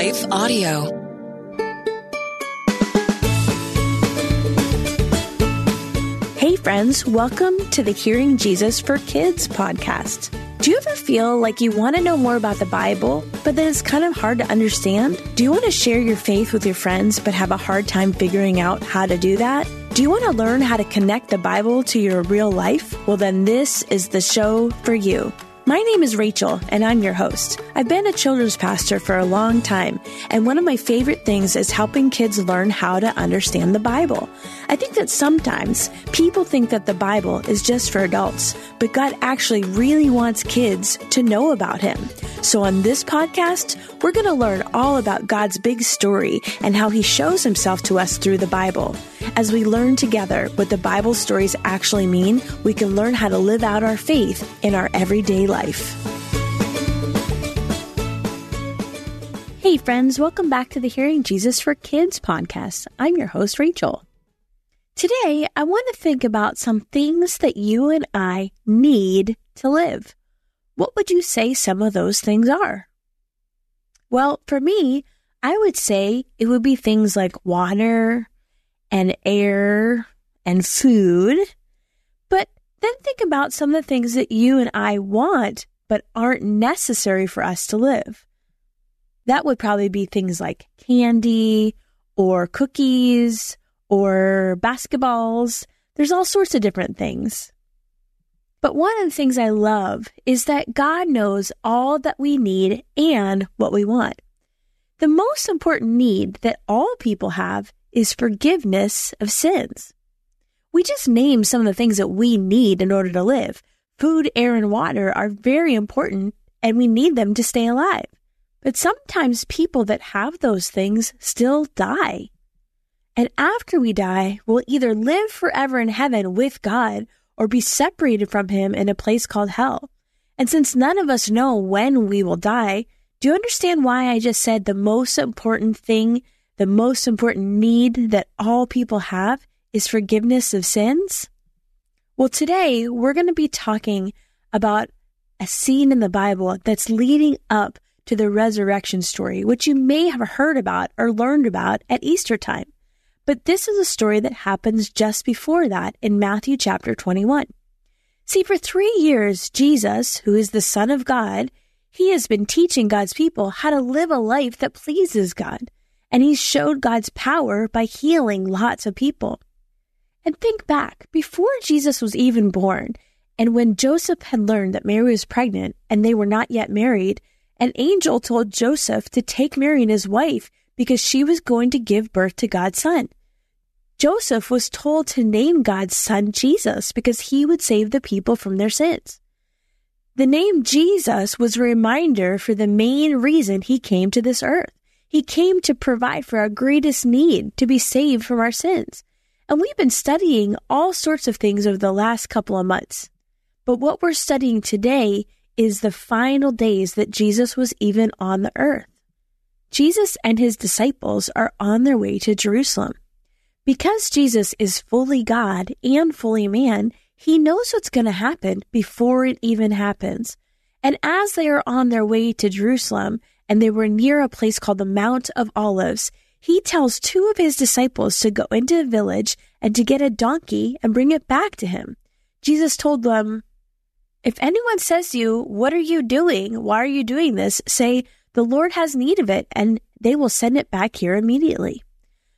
Life Audio. Hey, friends, welcome to the Hearing Jesus for Kids podcast. Do you ever feel like you want to know more about the Bible, but then it's kind of hard to understand? Do you want to share your faith with your friends, but have a hard time figuring out how to do that? Do you want to learn how to connect the Bible to your real life? Well, then this is the show for you. My name is Rachel, and I'm your host. I've been a children's pastor for a long time, and one of my favorite things is helping kids learn how to understand the Bible. I think that sometimes people think that the Bible is just for adults, but God actually really wants kids to know about Him. So on this podcast, we're going to learn all about God's big story and how He shows Himself to us through the Bible. As we learn together what the Bible stories actually mean, we can learn how to live out our faith in our everyday life. Hey, friends, welcome back to the Hearing Jesus for Kids podcast. I'm your host, Rachel. Today, I want to think about some things that you and I need to live. What would you say some of those things are? Well, for me, I would say it would be things like water, and air and food. Then think about some of the things that you and I want, but aren't necessary for us to live. That would probably be things like candy or cookies or basketballs. There's all sorts of different things. But one of the things I love is that God knows all that we need and what we want. The most important need that all people have is forgiveness of sins. We just named some of the things that we need in order to live. Food, air, and water are very important and we need them to stay alive. But sometimes people that have those things still die. And after we die, we'll either live forever in heaven with God or be separated from Him in a place called hell. And since none of us know when we will die, do you understand why I just said the most important thing the most important need that all people have is forgiveness of sins? Well, today we're going to be talking about a scene in the Bible that's leading up to the resurrection story, which you may have heard about or learned about at Easter time. But this is a story that happens just before that in Matthew chapter 21. See, for three years, Jesus, who is the Son of God, he has been teaching God's people how to live a life that pleases God and he showed God's power by healing lots of people. And think back, before Jesus was even born, and when Joseph had learned that Mary was pregnant and they were not yet married, an angel told Joseph to take Mary and his wife because she was going to give birth to God's son. Joseph was told to name God's son Jesus because he would save the people from their sins. The name Jesus was a reminder for the main reason he came to this earth. He came to provide for our greatest need to be saved from our sins. And we've been studying all sorts of things over the last couple of months. But what we're studying today is the final days that Jesus was even on the earth. Jesus and his disciples are on their way to Jerusalem. Because Jesus is fully God and fully man, he knows what's going to happen before it even happens. And as they are on their way to Jerusalem, and they were near a place called the Mount of Olives, he tells two of his disciples to go into a village and to get a donkey and bring it back to him. Jesus told them, If anyone says to you, What are you doing? Why are you doing this? Say, The Lord has need of it, and they will send it back here immediately.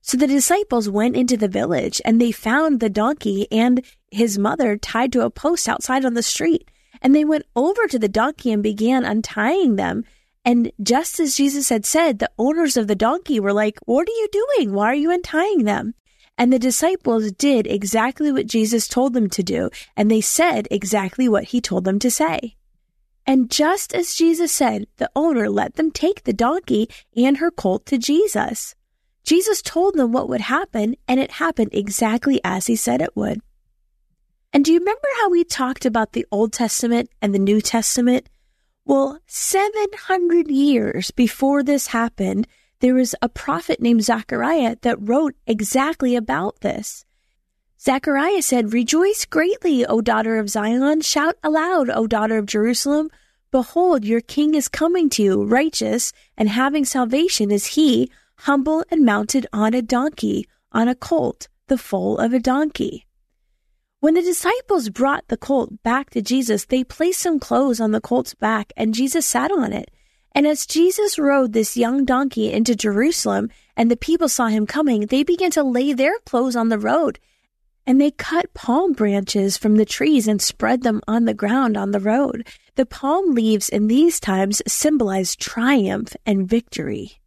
So the disciples went into the village and they found the donkey and his mother tied to a post outside on the street. And they went over to the donkey and began untying them and just as Jesus had said, the owners of the donkey were like, What are you doing? Why are you untying them? And the disciples did exactly what Jesus told them to do, and they said exactly what he told them to say. And just as Jesus said, the owner let them take the donkey and her colt to Jesus. Jesus told them what would happen, and it happened exactly as he said it would. And do you remember how we talked about the Old Testament and the New Testament? Well, 700 years before this happened, there was a prophet named Zechariah that wrote exactly about this. Zechariah said, Rejoice greatly, O daughter of Zion. Shout aloud, O daughter of Jerusalem. Behold, your king is coming to you, righteous and having salvation is he, humble and mounted on a donkey, on a colt, the foal of a donkey. When the disciples brought the colt back to Jesus, they placed some clothes on the colt's back and Jesus sat on it. And as Jesus rode this young donkey into Jerusalem and the people saw him coming, they began to lay their clothes on the road. And they cut palm branches from the trees and spread them on the ground on the road. The palm leaves in these times symbolize triumph and victory.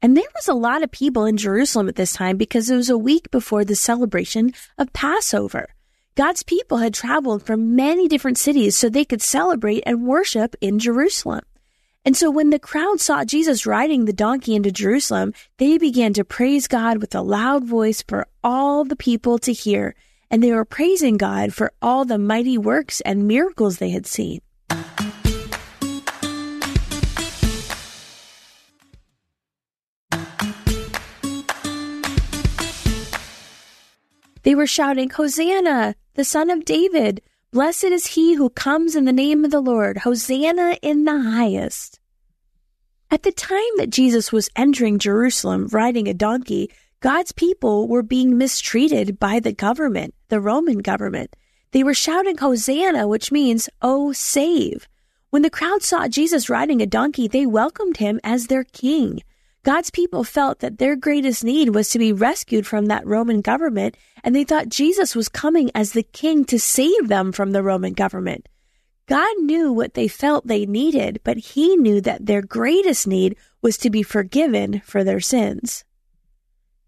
And there was a lot of people in Jerusalem at this time because it was a week before the celebration of Passover. God's people had traveled from many different cities so they could celebrate and worship in Jerusalem. And so when the crowd saw Jesus riding the donkey into Jerusalem, they began to praise God with a loud voice for all the people to hear. And they were praising God for all the mighty works and miracles they had seen. They were shouting, Hosanna, the son of David. Blessed is he who comes in the name of the Lord. Hosanna in the highest. At the time that Jesus was entering Jerusalem riding a donkey, God's people were being mistreated by the government, the Roman government. They were shouting Hosanna, which means, Oh, save. When the crowd saw Jesus riding a donkey, they welcomed him as their king. God's people felt that their greatest need was to be rescued from that Roman government, and they thought Jesus was coming as the king to save them from the Roman government. God knew what they felt they needed, but he knew that their greatest need was to be forgiven for their sins.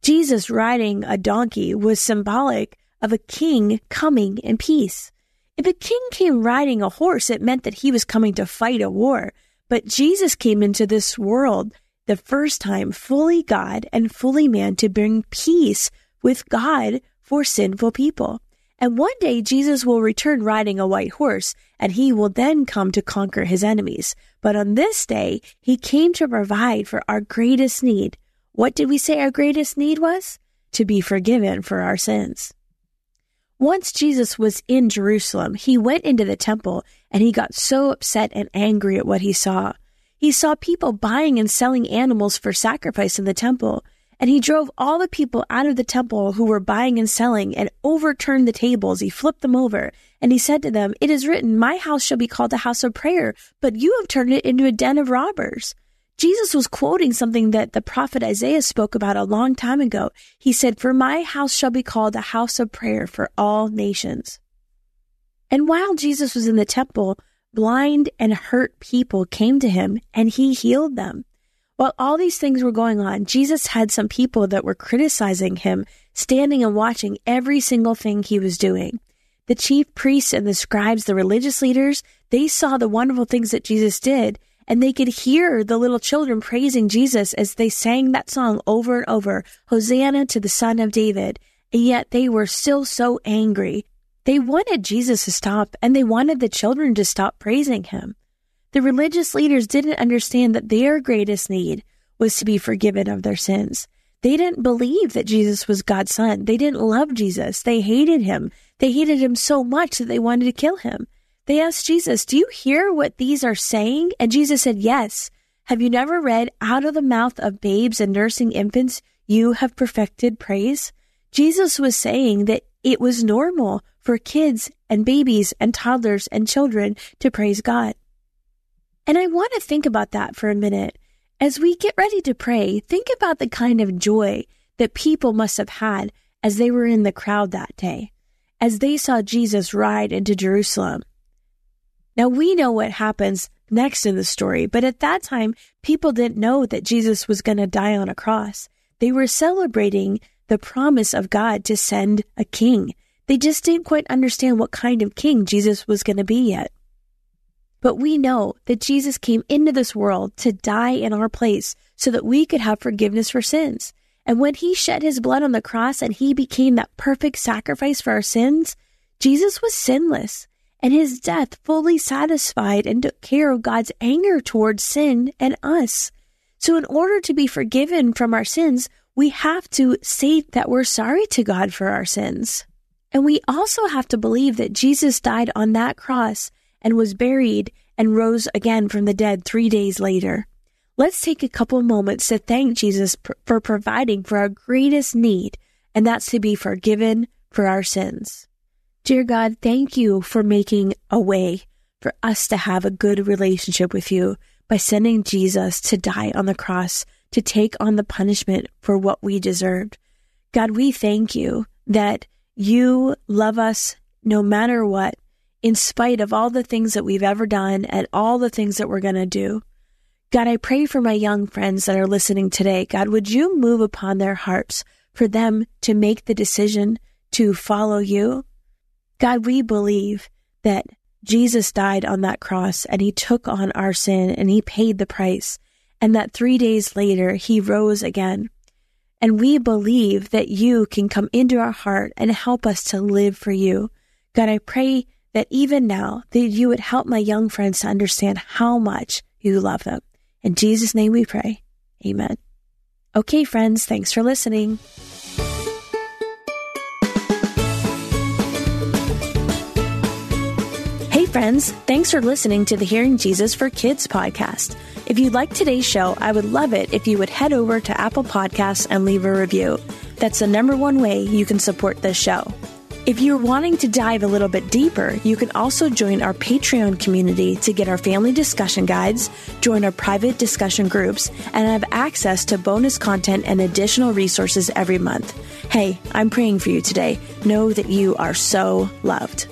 Jesus riding a donkey was symbolic of a king coming in peace. If a king came riding a horse, it meant that he was coming to fight a war. But Jesus came into this world the first time fully God and fully man to bring peace with God for sinful people. And one day Jesus will return riding a white horse, and he will then come to conquer his enemies. But on this day, he came to provide for our greatest need. What did we say our greatest need was? To be forgiven for our sins. Once Jesus was in Jerusalem, he went into the temple and he got so upset and angry at what he saw. He saw people buying and selling animals for sacrifice in the temple, and he drove all the people out of the temple who were buying and selling and overturned the tables. He flipped them over, and he said to them, It is written, My house shall be called a house of prayer, but you have turned it into a den of robbers. Jesus was quoting something that the prophet Isaiah spoke about a long time ago. He said, For my house shall be called a house of prayer for all nations. And while Jesus was in the temple, blind and hurt people came to him and he healed them. While all these things were going on, Jesus had some people that were criticizing him, standing and watching every single thing he was doing. The chief priests and the scribes, the religious leaders, they saw the wonderful things that Jesus did, and they could hear the little children praising Jesus as they sang that song over and over, Hosanna to the Son of David. And yet they were still so angry they wanted Jesus to stop and they wanted the children to stop praising him. The religious leaders didn't understand that their greatest need was to be forgiven of their sins. They didn't believe that Jesus was God's son. They didn't love Jesus. They hated him. They hated him so much that they wanted to kill him. They asked Jesus, Do you hear what these are saying? And Jesus said, Yes. Have you never read, Out of the mouth of babes and nursing infants, you have perfected praise? Jesus was saying that it was normal for kids and babies and toddlers and children to praise God. And I want to think about that for a minute. As we get ready to pray, think about the kind of joy that people must have had as they were in the crowd that day, as they saw Jesus ride into Jerusalem. Now we know what happens next in the story, but at that time, people didn't know that Jesus was going to die on a cross. They were celebrating the promise of God to send a king, they just didn't quite understand what kind of king Jesus was going to be yet. But we know that Jesus came into this world to die in our place so that we could have forgiveness for sins. And when he shed his blood on the cross and he became that perfect sacrifice for our sins, Jesus was sinless and his death fully satisfied and took care of God's anger towards sin and us. So in order to be forgiven from our sins, we have to say that we're sorry to God for our sins. And we also have to believe that Jesus died on that cross and was buried and rose again from the dead three days later. Let's take a couple moments to thank Jesus for providing for our greatest need, and that's to be forgiven for our sins. Dear God, thank you for making a way for us to have a good relationship with you by sending Jesus to die on the cross to take on the punishment for what we deserved. God, we thank you that you love us no matter what, in spite of all the things that we've ever done and all the things that we're going to do. God, I pray for my young friends that are listening today. God, would you move upon their hearts for them to make the decision to follow you? God, we believe that Jesus died on that cross and he took on our sin and he paid the price. And that three days later, he rose again. And we believe that you can come into our heart and help us to live for you. God, I pray that even now that you would help my young friends to understand how much you love them. In Jesus' name we pray. Amen. Okay, friends, thanks for listening. Friends, thanks for listening to the Hearing Jesus for Kids podcast. If you like today's show, I would love it if you would head over to Apple Podcasts and leave a review. That's the number one way you can support this show. If you're wanting to dive a little bit deeper, you can also join our Patreon community to get our family discussion guides, join our private discussion groups, and have access to bonus content and additional resources every month. Hey, I'm praying for you today. Know that you are so loved.